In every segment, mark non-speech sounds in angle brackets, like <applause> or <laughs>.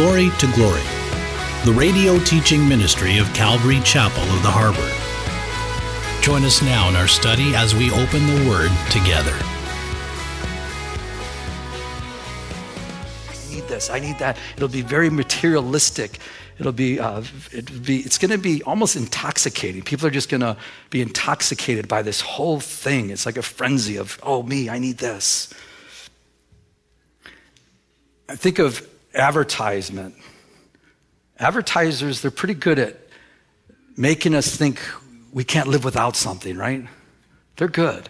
Glory to Glory, the radio teaching ministry of Calvary Chapel of the Harbor. Join us now in our study as we open the Word together. I need this, I need that. It'll be very materialistic. It'll be, uh, it'll be it's going to be almost intoxicating. People are just going to be intoxicated by this whole thing. It's like a frenzy of, oh, me, I need this. I think of advertisement. Advertisers, they're pretty good at making us think we can't live without something, right? They're good.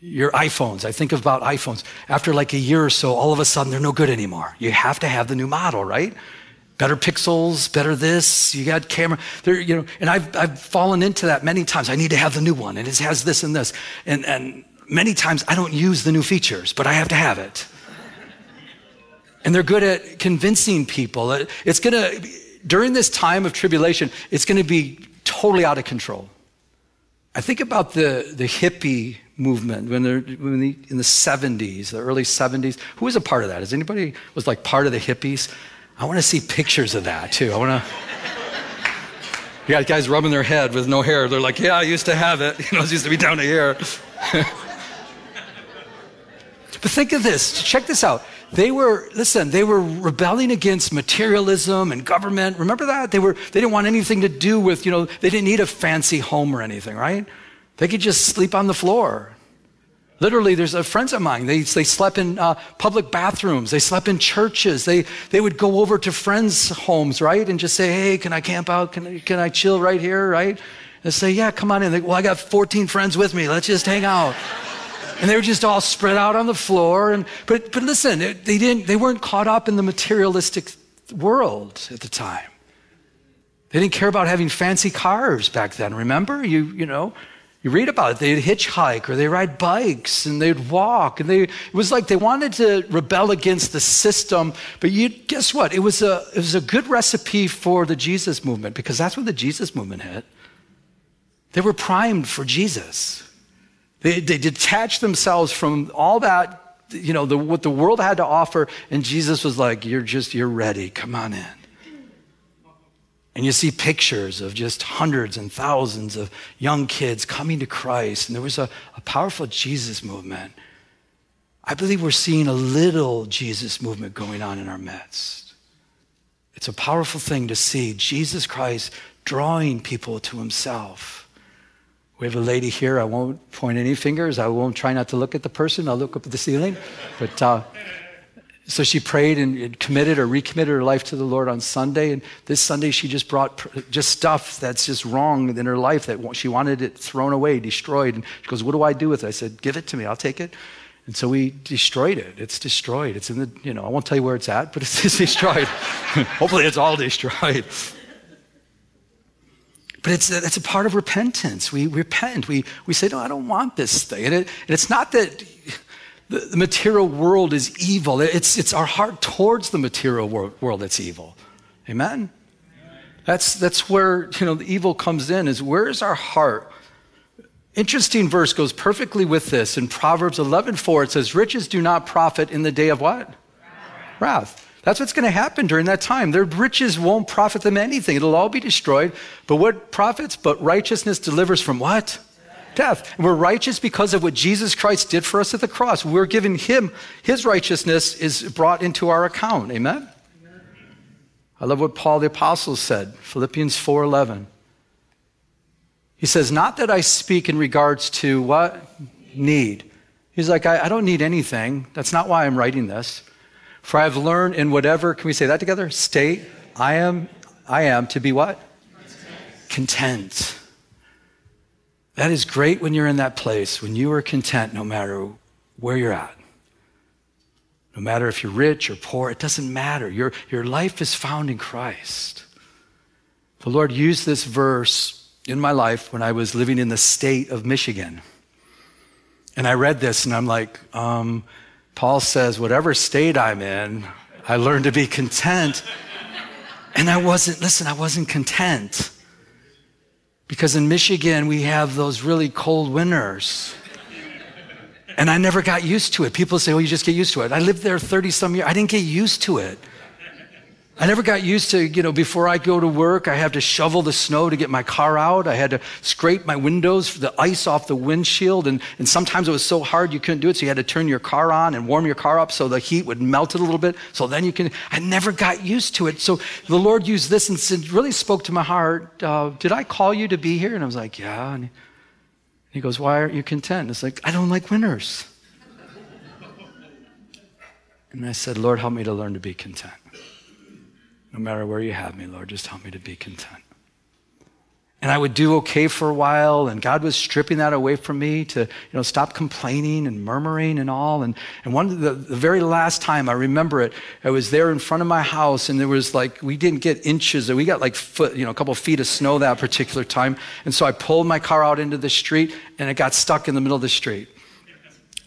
Your iPhones, I think about iPhones. After like a year or so, all of a sudden they're no good anymore. You have to have the new model, right? Better pixels, better this, you got camera. There, you know, and I've, I've fallen into that many times. I need to have the new one, and it has this and this. And, and many times I don't use the new features, but I have to have it and they're good at convincing people. It's going to, during this time of tribulation, it's going to be totally out of control. I think about the, the hippie movement when they're when the, in the 70s, the early 70s. Who was a part of that? Is anybody was like part of the hippies? I want to see pictures of that too. I want to. You got guys rubbing their head with no hair. They're like, "Yeah, I used to have it. <laughs> You know, it used to be down to here." <laughs> but think of this. Check this out. They were, listen, they were rebelling against materialism and government. Remember that? They, were, they didn't want anything to do with, you know, they didn't need a fancy home or anything, right? They could just sleep on the floor. Literally, there's a friends of mine. They, they slept in uh, public bathrooms. They slept in churches. They, they would go over to friends' homes, right? And just say, hey, can I camp out? Can I, can I chill right here, right? And say, yeah, come on in. They, well, I got 14 friends with me. Let's just hang out and they were just all spread out on the floor. And, but, but listen, they, didn't, they weren't caught up in the materialistic world at the time. They didn't care about having fancy cars back then. Remember? You, you know, you read about it. They'd hitchhike or they ride bikes and they'd walk. And they, it was like they wanted to rebel against the system. But you, guess what? It was, a, it was a good recipe for the Jesus movement because that's when the Jesus movement hit. They were primed for Jesus. They, they detached themselves from all that, you know, the, what the world had to offer. And Jesus was like, You're just, you're ready. Come on in. And you see pictures of just hundreds and thousands of young kids coming to Christ. And there was a, a powerful Jesus movement. I believe we're seeing a little Jesus movement going on in our midst. It's a powerful thing to see Jesus Christ drawing people to himself. We have a lady here. I won't point any fingers. I won't try not to look at the person. I'll look up at the ceiling. But uh, so she prayed and committed or recommitted her life to the Lord on Sunday. And this Sunday, she just brought just stuff that's just wrong in her life that she wanted it thrown away, destroyed. And she goes, What do I do with it? I said, Give it to me. I'll take it. And so we destroyed it. It's destroyed. It's in the, you know, I won't tell you where it's at, but it's <laughs> destroyed. <laughs> Hopefully, it's all destroyed. But it's a, it's a part of repentance. We repent. We, we say, no, I don't want this thing. And, it, and it's not that the, the, material world is evil. It's, it's our heart towards the material world, world that's evil. Amen? That's, that's where you know, the evil comes in, is where is our heart? Interesting verse goes perfectly with this. In Proverbs 11.4, it says, riches do not profit in the day of what? Wrath. Wrath. That's what's going to happen during that time. Their riches won't profit them anything. It'll all be destroyed. But what profits? But righteousness delivers from what? Death. And we're righteous because of what Jesus Christ did for us at the cross. We're given him, his righteousness is brought into our account. Amen? Amen. I love what Paul the Apostle said, Philippians 4:11. He says, Not that I speak in regards to what? Need. He's like, I, I don't need anything. That's not why I'm writing this. For I have learned in whatever, can we say that together? State, I am, I am to be what? Content. content. That is great when you're in that place, when you are content no matter where you're at. No matter if you're rich or poor, it doesn't matter. Your, your life is found in Christ. The Lord used this verse in my life when I was living in the state of Michigan. And I read this and I'm like, um, Paul says, whatever state I'm in, I learned to be content. And I wasn't, listen, I wasn't content. Because in Michigan, we have those really cold winters. And I never got used to it. People say, well, you just get used to it. I lived there 30 some years. I didn't get used to it. I never got used to, you know, before I go to work, I have to shovel the snow to get my car out. I had to scrape my windows for the ice off the windshield. And, and sometimes it was so hard you couldn't do it. So you had to turn your car on and warm your car up so the heat would melt it a little bit. So then you can, I never got used to it. So the Lord used this and said, really spoke to my heart. Uh, Did I call you to be here? And I was like, yeah. And he goes, why aren't you content? It's like, I don't like winters. And I said, Lord, help me to learn to be content. No matter where you have me, Lord, just help me to be content. And I would do okay for a while, and God was stripping that away from me to, you know, stop complaining and murmuring and all. And, and one the, the very last time I remember it, I was there in front of my house, and there was like, we didn't get inches, we got like foot, you know, a couple feet of snow that particular time. And so I pulled my car out into the street, and it got stuck in the middle of the street.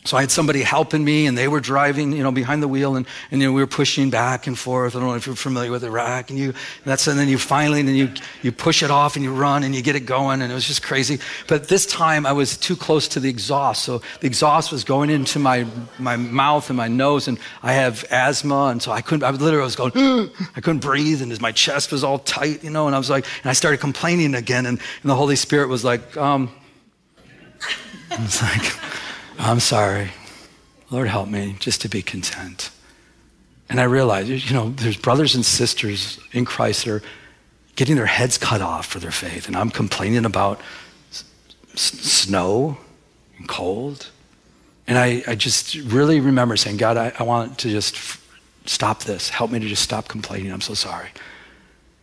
So I had somebody helping me, and they were driving, you know, behind the wheel, and, and you know, we were pushing back and forth. I don't know if you're familiar with Iraq, and you, and that's, and then you finally, and you, you push it off, and you run, and you get it going, and it was just crazy. But this time, I was too close to the exhaust, so the exhaust was going into my my mouth and my nose, and I have asthma, and so I couldn't. I literally was going, <gasps> I couldn't breathe, and my chest was all tight, you know, and I was like, and I started complaining again, and, and the Holy Spirit was like, um, <laughs> it's like. I'm sorry. Lord, help me just to be content. And I realized, you know, there's brothers and sisters in Christ that are getting their heads cut off for their faith. And I'm complaining about s- snow and cold. And I, I just really remember saying, God, I, I want to just f- stop this. Help me to just stop complaining. I'm so sorry.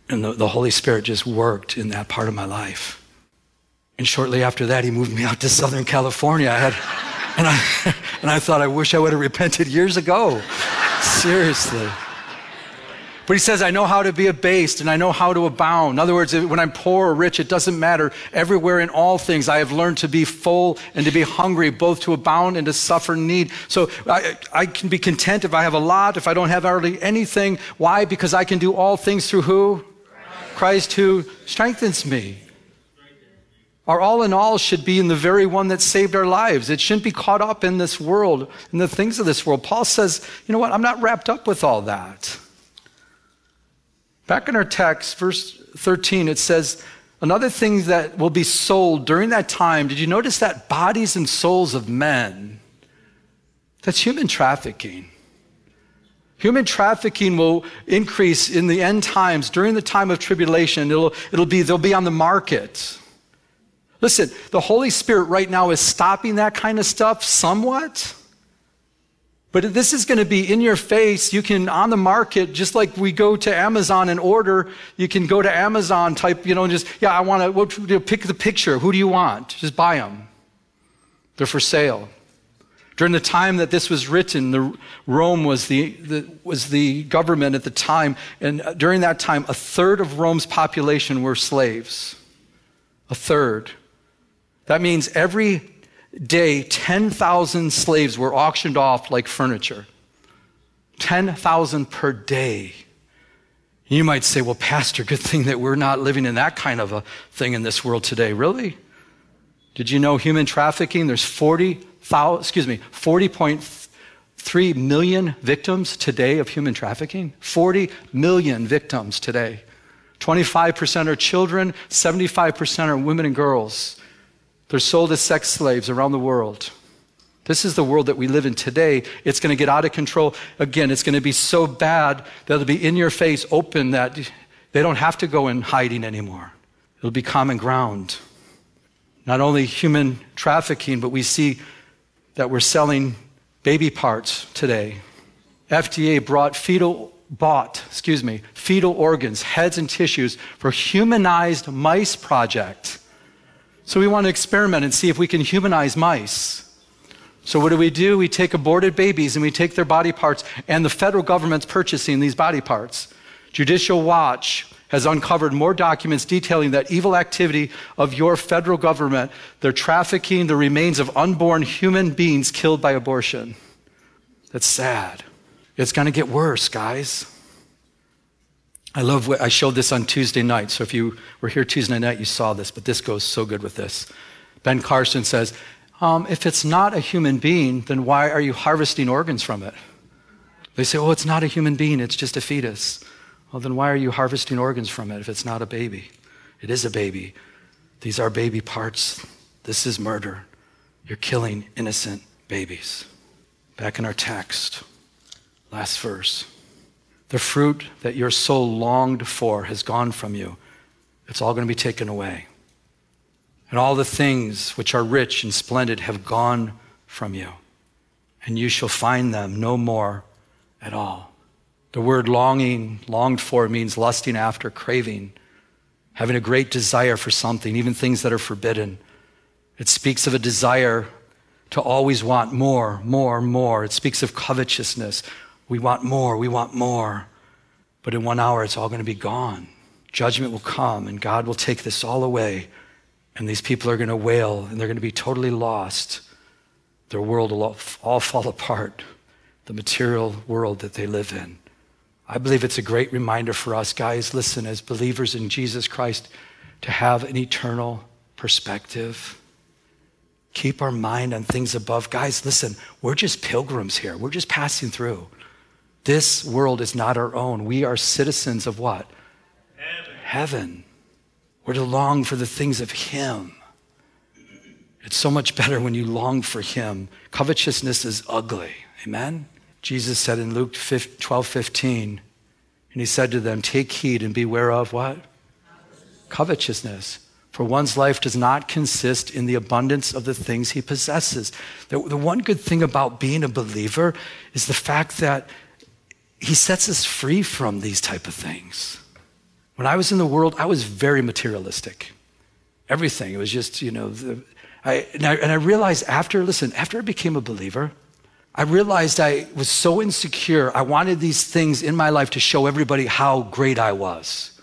And the, the Holy Spirit just worked in that part of my life. And shortly after that, he moved me out to Southern California. I had. And I, <laughs> and I thought, I wish I would have repented years ago. Seriously. But he says, I know how to be abased and I know how to abound. In other words, when I'm poor or rich, it doesn't matter. Everywhere in all things, I have learned to be full and to be hungry, both to abound and to suffer need. So I, I can be content if I have a lot, if I don't have hardly anything. Why? Because I can do all things through who? Christ, Christ who strengthens me. Our all in all should be in the very one that saved our lives. It shouldn't be caught up in this world, in the things of this world. Paul says, you know what? I'm not wrapped up with all that. Back in our text, verse 13, it says, another thing that will be sold during that time. Did you notice that bodies and souls of men? That's human trafficking. Human trafficking will increase in the end times during the time of tribulation. It'll, it'll be, they'll be on the market. Listen, the Holy Spirit right now is stopping that kind of stuff somewhat. But this is going to be in your face. You can, on the market, just like we go to Amazon and order, you can go to Amazon, type, you know, and just, yeah, I want to pick the picture. Who do you want? Just buy them. They're for sale. During the time that this was written, the, Rome was the, the, was the government at the time. And uh, during that time, a third of Rome's population were slaves. A third. That means every day, 10,000 slaves were auctioned off like furniture. 10,000 per day. You might say, well, Pastor, good thing that we're not living in that kind of a thing in this world today. Really? Did you know human trafficking? There's 40, excuse me, 40.3 million victims today of human trafficking. 40 million victims today. 25% are children, 75% are women and girls. They're sold as sex slaves around the world. This is the world that we live in today. It's going to get out of control. Again, it's going to be so bad that it'll be in your face, open, that they don't have to go in hiding anymore. It'll be common ground. Not only human trafficking, but we see that we're selling baby parts today. FDA brought fetal bought, excuse me, fetal organs, heads and tissues for humanized mice project. So we want to experiment and see if we can humanize mice. So what do we do? We take aborted babies and we take their body parts, and the federal government's purchasing these body parts. Judicial Watch has uncovered more documents detailing that evil activity of your federal government. They're trafficking the remains of unborn human beings killed by abortion. That's sad. It's going to get worse, guys. I love what I showed this on Tuesday night. So if you were here Tuesday night, you saw this, but this goes so good with this. Ben Carson says, Um, if it's not a human being, then why are you harvesting organs from it? They say, oh, it's not a human being, it's just a fetus. Well, then why are you harvesting organs from it if it's not a baby? It is a baby. These are baby parts. This is murder. You're killing innocent babies. Back in our text, last verse. The fruit that your soul longed for has gone from you. It's all going to be taken away. And all the things which are rich and splendid have gone from you. And you shall find them no more at all. The word longing, longed for, means lusting after, craving, having a great desire for something, even things that are forbidden. It speaks of a desire to always want more, more, more. It speaks of covetousness. We want more, we want more. But in one hour, it's all going to be gone. Judgment will come, and God will take this all away. And these people are going to wail, and they're going to be totally lost. Their world will all fall apart, the material world that they live in. I believe it's a great reminder for us, guys, listen, as believers in Jesus Christ, to have an eternal perspective. Keep our mind on things above. Guys, listen, we're just pilgrims here. We're just passing through. This world is not our own. We are citizens of what? Heaven. Heaven. We're to long for the things of Him. It's so much better when you long for Him. Covetousness is ugly. Amen? Jesus said in Luke 12 15, and He said to them, Take heed and beware of what? Covetousness. For one's life does not consist in the abundance of the things he possesses. The, the one good thing about being a believer is the fact that he sets us free from these type of things. When I was in the world, I was very materialistic. Everything. It was just, you know, the, I, and, I, and I realized after, listen, after I became a believer, I realized I was so insecure. I wanted these things in my life to show everybody how great I was.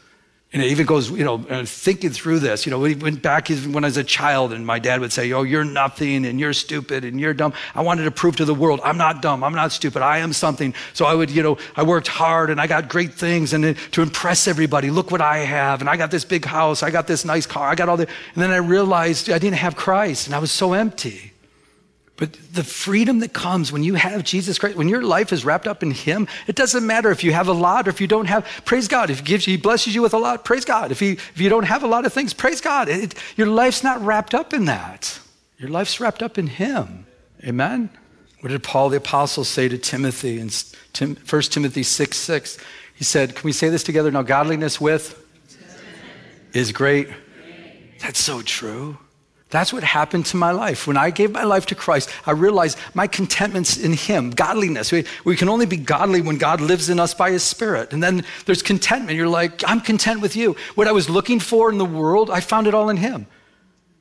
And it even goes, you know, uh, thinking through this. You know, we went back when I was a child, and my dad would say, "Oh, you're nothing, and you're stupid, and you're dumb." I wanted to prove to the world, I'm not dumb, I'm not stupid, I am something. So I would, you know, I worked hard, and I got great things, and to impress everybody, look what I have, and I got this big house, I got this nice car, I got all the. And then I realized I didn't have Christ, and I was so empty. But the freedom that comes when you have Jesus Christ, when your life is wrapped up in Him, it doesn't matter if you have a lot or if you don't have. Praise God. If He gives you, He blesses you with a lot, praise God. If, he, if you don't have a lot of things, praise God. It, your life's not wrapped up in that. Your life's wrapped up in Him. Amen? What did Paul the Apostle say to Timothy in 1 Timothy 6 6? He said, Can we say this together? Now, godliness with is great. That's so true. That's what happened to my life. When I gave my life to Christ, I realized my contentment's in Him, godliness. We, we can only be godly when God lives in us by His Spirit. And then there's contentment. You're like, I'm content with you. What I was looking for in the world, I found it all in Him.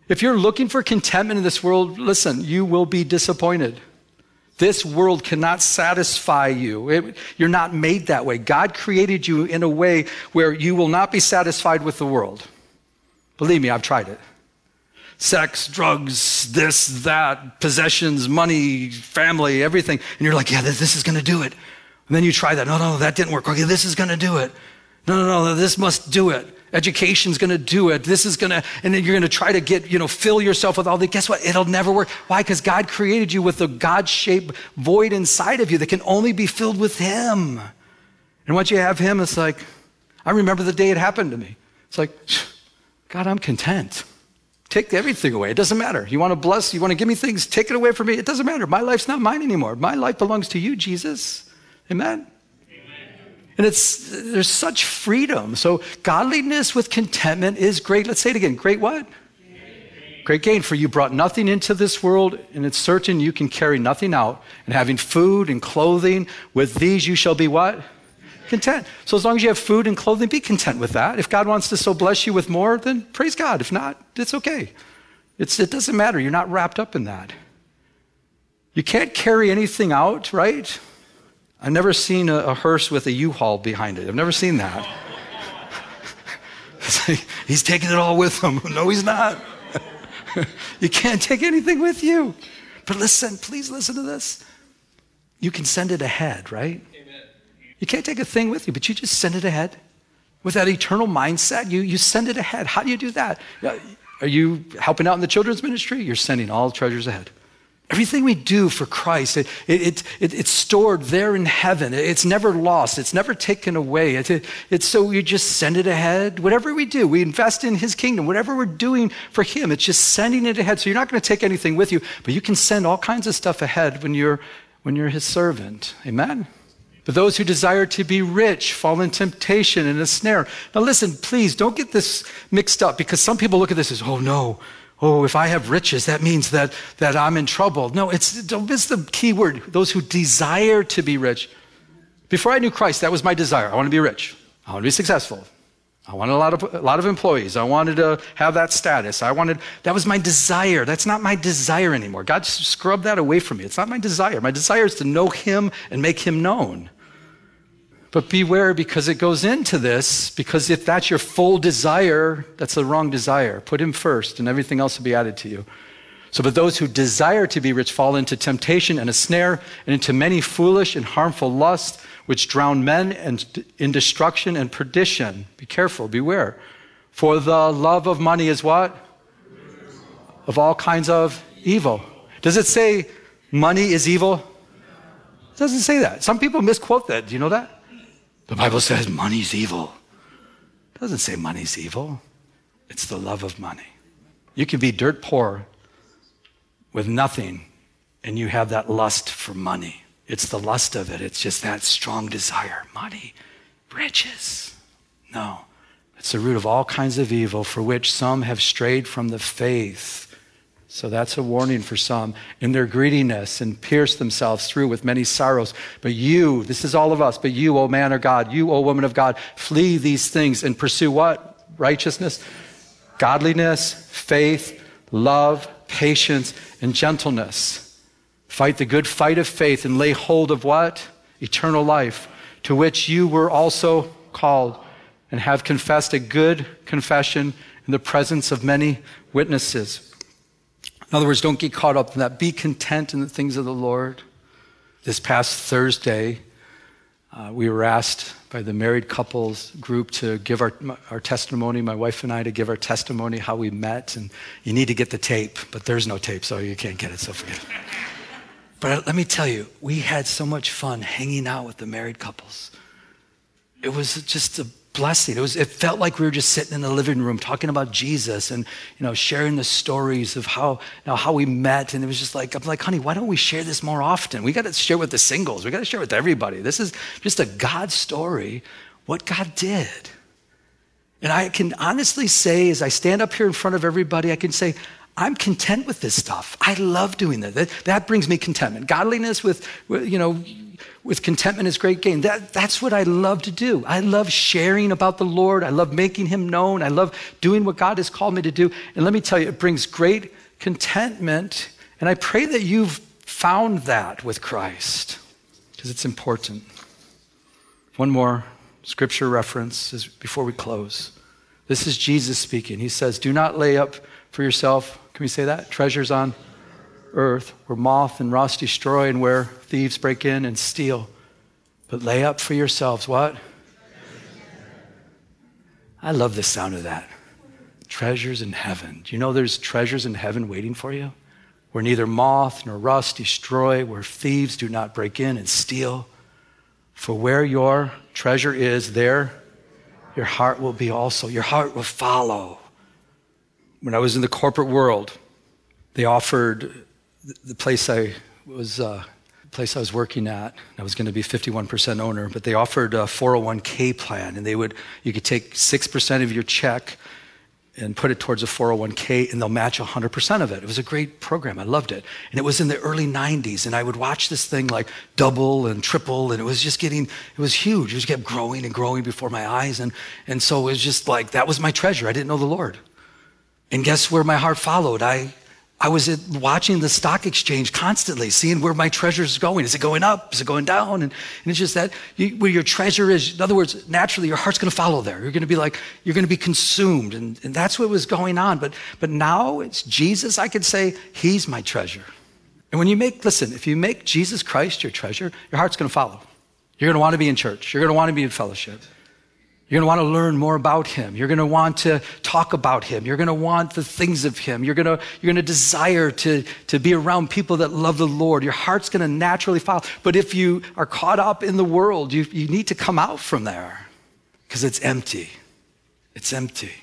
If you're looking for contentment in this world, listen, you will be disappointed. This world cannot satisfy you. It, you're not made that way. God created you in a way where you will not be satisfied with the world. Believe me, I've tried it sex, drugs, this, that, possessions, money, family, everything. And you're like, yeah, this, this is going to do it. And then you try that. No, no, that didn't work. Okay, this is going to do it. No, no, no, this must do it. Education's going to do it. This is going to, and then you're going to try to get, you know, fill yourself with all the, guess what? It'll never work. Why? Because God created you with a God shaped void inside of you that can only be filled with Him. And once you have Him, it's like, I remember the day it happened to me. It's like, God, I'm content. Take everything away. It doesn't matter. You want to bless, you want to give me things, take it away from me. It doesn't matter. My life's not mine anymore. My life belongs to you, Jesus. Amen. And it's there's such freedom. So godliness with contentment is great. Let's say it again. Great what? Great gain for you brought nothing into this world, and it's certain you can carry nothing out. And having food and clothing, with these you shall be what? Content. So as long as you have food and clothing, be content with that. If God wants to so bless you with more, then praise God. If not, it's okay. It's, it doesn't matter. You're not wrapped up in that. You can't carry anything out, right? I've never seen a, a hearse with a U-Haul behind it. I've never seen that. <laughs> he's taking it all with him. <laughs> No, he's not. <laughs> you can't take anything with you. But listen, please listen to this. You can send it ahead, right? You can't take a thing with you, but you just send it ahead. With that eternal mindset, you, you send it ahead. How do you do that? Are you helping out in the children's ministry? You're sending all treasures ahead. Everything we do for Christ, it, it, it, it's stored there in heaven. It's never lost. It's never taken away. It, it's so you just send it ahead. Whatever we do, we invest in His kingdom. Whatever we're doing for Him, it's just sending it ahead. So you're not going to take anything with you, but you can send all kinds of stuff ahead when you're, when you're His servant. Amen? But those who desire to be rich fall in temptation and a snare. Now, listen, please don't get this mixed up because some people look at this as, oh no, oh, if I have riches, that means that, that I'm in trouble. No, it's, don't miss the key word those who desire to be rich. Before I knew Christ, that was my desire. I want to be rich, I want to be successful. I wanted a lot of a lot of employees. I wanted to have that status. I wanted that was my desire. That's not my desire anymore. God scrubbed that away from me. It's not my desire. My desire is to know him and make him known. But beware because it goes into this, because if that's your full desire, that's the wrong desire. Put him first, and everything else will be added to you. So, but those who desire to be rich fall into temptation and a snare, and into many foolish and harmful lusts, which drown men in destruction and perdition. Be careful, beware. For the love of money is what? Of all kinds of evil. Does it say money is evil? It doesn't say that. Some people misquote that. Do you know that? The Bible says money's evil. It doesn't say money's evil. It's the love of money. You can be dirt poor with nothing, and you have that lust for money. It's the lust of it. It's just that strong desire. Money, riches. No. It's the root of all kinds of evil for which some have strayed from the faith. So that's a warning for some in their greediness and pierce themselves through with many sorrows. But you, this is all of us, but you, O man or God, you, O woman of God, flee these things and pursue what? Righteousness, godliness, faith, love, patience, and gentleness. Fight the good fight of faith and lay hold of what? Eternal life, to which you were also called and have confessed a good confession in the presence of many witnesses. In other words, don't get caught up in that. Be content in the things of the Lord. This past Thursday, uh, we were asked by the married couples group to give our, our testimony, my wife and I to give our testimony, how we met. And you need to get the tape, but there's no tape, so you can't get it, so forget it. But let me tell you, we had so much fun hanging out with the married couples. It was just a blessing. It, was, it felt like we were just sitting in the living room talking about Jesus and, you know, sharing the stories of how, you know, how we met. And it was just like, I'm like, honey, why don't we share this more often? We got to share with the singles. We got to share with everybody. This is just a God story, what God did. And I can honestly say, as I stand up here in front of everybody, I can say, I'm content with this stuff. I love doing that. That, that brings me contentment. Godliness with, you know, with contentment is great gain. That, that's what I love to do. I love sharing about the Lord. I love making him known. I love doing what God has called me to do. And let me tell you, it brings great contentment. And I pray that you've found that with Christ because it's important. One more scripture reference is before we close. This is Jesus speaking. He says, Do not lay up for yourself, can we say that? Treasures on earth where moth and rust destroy and where thieves break in and steal. But lay up for yourselves what? I love the sound of that. Treasures in heaven. Do you know there's treasures in heaven waiting for you? Where neither moth nor rust destroy, where thieves do not break in and steal. For where your treasure is, there your heart will be also. Your heart will follow. When I was in the corporate world, they offered the place I was, uh, place I was working at. I was going to be 51% owner, but they offered a 401k plan, and they would you could take six percent of your check and put it towards a 401k, and they'll match 100% of it. It was a great program. I loved it, and it was in the early 90s, and I would watch this thing like double and triple, and it was just getting it was huge. It just kept growing and growing before my eyes, and and so it was just like that was my treasure. I didn't know the Lord. And guess where my heart followed? I I was watching the stock exchange constantly, seeing where my treasure is going. Is it going up? Is it going down? And, and it's just that you, where your treasure is, in other words, naturally your heart's going to follow there. You're going to be like, you're going to be consumed. And, and that's what was going on. But, but now it's Jesus. I could say, He's my treasure. And when you make, listen, if you make Jesus Christ your treasure, your heart's going to follow. You're going to want to be in church. You're going to want to be in fellowship. You're going to want to learn more about him. You're going to want to talk about him. You're going to want the things of him. You're going to, you're going to desire to, to be around people that love the Lord. Your heart's going to naturally follow. But if you are caught up in the world, you, you need to come out from there because it's empty. It's empty.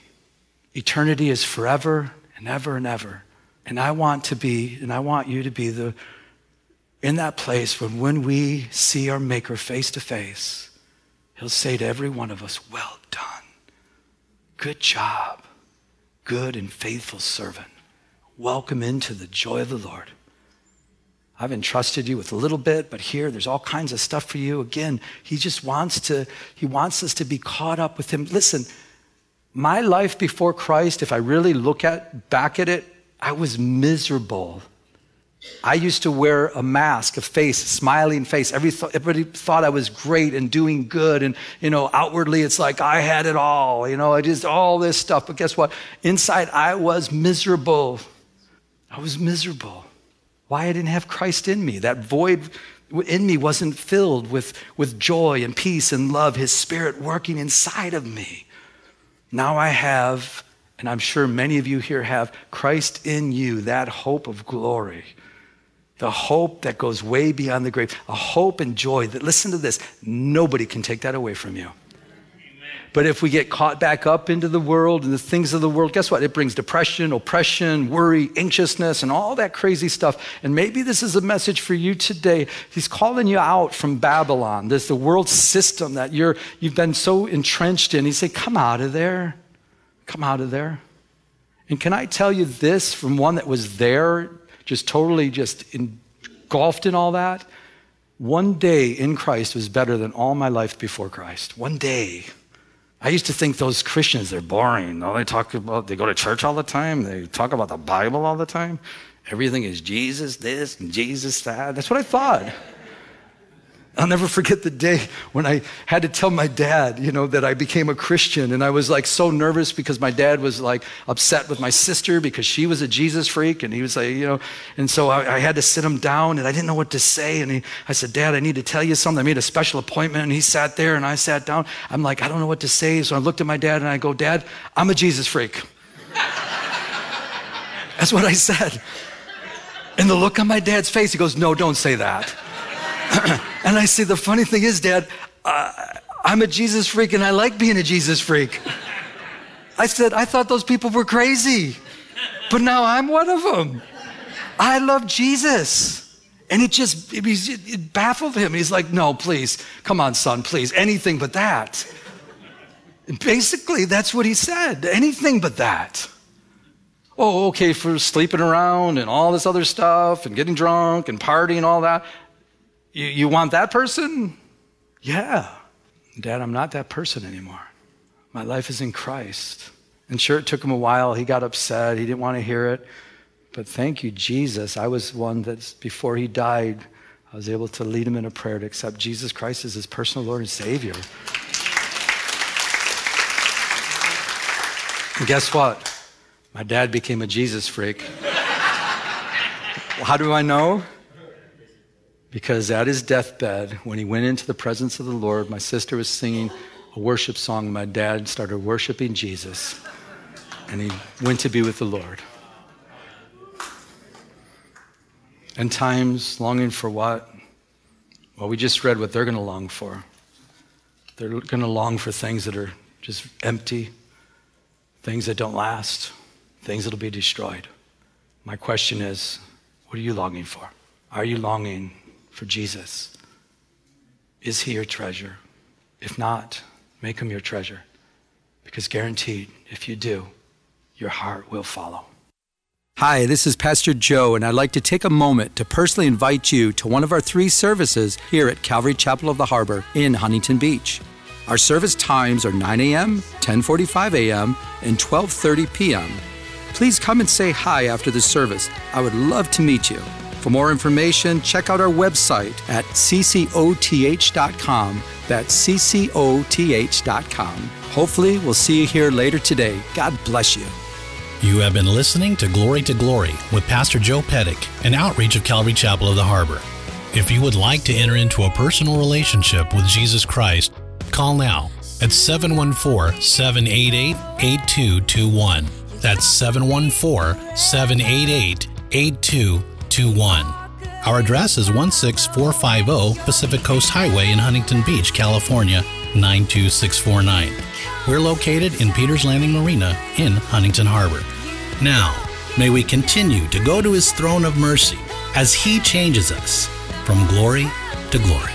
Eternity is forever and ever and ever. And I want to be, and I want you to be the, in that place when when we see our Maker face to face, He'll say to every one of us, Well done. Good job. Good and faithful servant. Welcome into the joy of the Lord. I've entrusted you with a little bit, but here there's all kinds of stuff for you. Again, he just wants to, he wants us to be caught up with him. Listen, my life before Christ, if I really look at back at it, I was miserable. I used to wear a mask, a face, a smiling face. Everybody thought I was great and doing good. And, you know, outwardly it's like I had it all. You know, I just all this stuff. But guess what? Inside I was miserable. I was miserable. Why I didn't have Christ in me. That void in me wasn't filled with, with joy and peace and love, His Spirit working inside of me. Now I have, and I'm sure many of you here have, Christ in you, that hope of glory the hope that goes way beyond the grave, a hope and joy that, listen to this, nobody can take that away from you. But if we get caught back up into the world and the things of the world, guess what? It brings depression, oppression, worry, anxiousness, and all that crazy stuff. And maybe this is a message for you today. He's calling you out from Babylon, this the world system that you're you've been so entrenched in. He said, Come out of there. Come out of there. And can I tell you this from one that was there just totally just engulfed in all that. One day in Christ was better than all my life before Christ. One day. I used to think those Christians, they're boring. All they talk about, they go to church all the time. They talk about the Bible all the time. Everything is Jesus this and Jesus that. That's what I thought. I'll never forget the day when I had to tell my dad, you know, that I became a Christian. And I was like so nervous because my dad was like upset with my sister because she was a Jesus freak. And he was like, you know, and so I, I had to sit him down and I didn't know what to say. And he, I said, Dad, I need to tell you something. I made a special appointment. And he sat there and I sat down. I'm like, I don't know what to say. So I looked at my dad and I go, Dad, I'm a Jesus freak. <laughs> That's what I said. And the look on my dad's face, he goes, No, don't say that. <clears throat> and I say, the funny thing is, Dad, uh, I'm a Jesus freak and I like being a Jesus freak. I said, I thought those people were crazy, but now I'm one of them. I love Jesus. And it just, it, it baffled him. He's like, no, please, come on, son, please, anything but that. Basically, that's what he said anything but that. Oh, okay, for sleeping around and all this other stuff and getting drunk and partying and all that. You, you want that person? Yeah. Dad, I'm not that person anymore. My life is in Christ. And sure, it took him a while. He got upset. He didn't want to hear it. But thank you, Jesus. I was one that before he died, I was able to lead him in a prayer to accept Jesus Christ as his personal Lord and Savior. And guess what? My dad became a Jesus freak. How do I know? Because at his deathbed, when he went into the presence of the Lord, my sister was singing a worship song. My dad started worshiping Jesus, and he went to be with the Lord. And times longing for what? Well, we just read what they're going to long for. They're going to long for things that are just empty, things that don't last, things that'll be destroyed. My question is what are you longing for? Are you longing for Jesus? Is he your treasure? If not, make him your treasure. Because guaranteed, if you do, your heart will follow. Hi, this is Pastor Joe, and I'd like to take a moment to personally invite you to one of our three services here at Calvary Chapel of the Harbor in Huntington Beach. Our service times are 9 a.m., 10:45 a.m., and 12:30 p.m. Please come and say hi after the service. I would love to meet you. For more information, check out our website at ccoth.com. That's ccoth.com. Hopefully, we'll see you here later today. God bless you. You have been listening to Glory to Glory with Pastor Joe Pettick, an outreach of Calvary Chapel of the Harbor. If you would like to enter into a personal relationship with Jesus Christ, call now at 714 788 8221. That's 714 788 8221. Our address is 16450 Pacific Coast Highway in Huntington Beach, California 92649. We're located in Peters Landing Marina in Huntington Harbor. Now, may we continue to go to his throne of mercy as he changes us from glory to glory.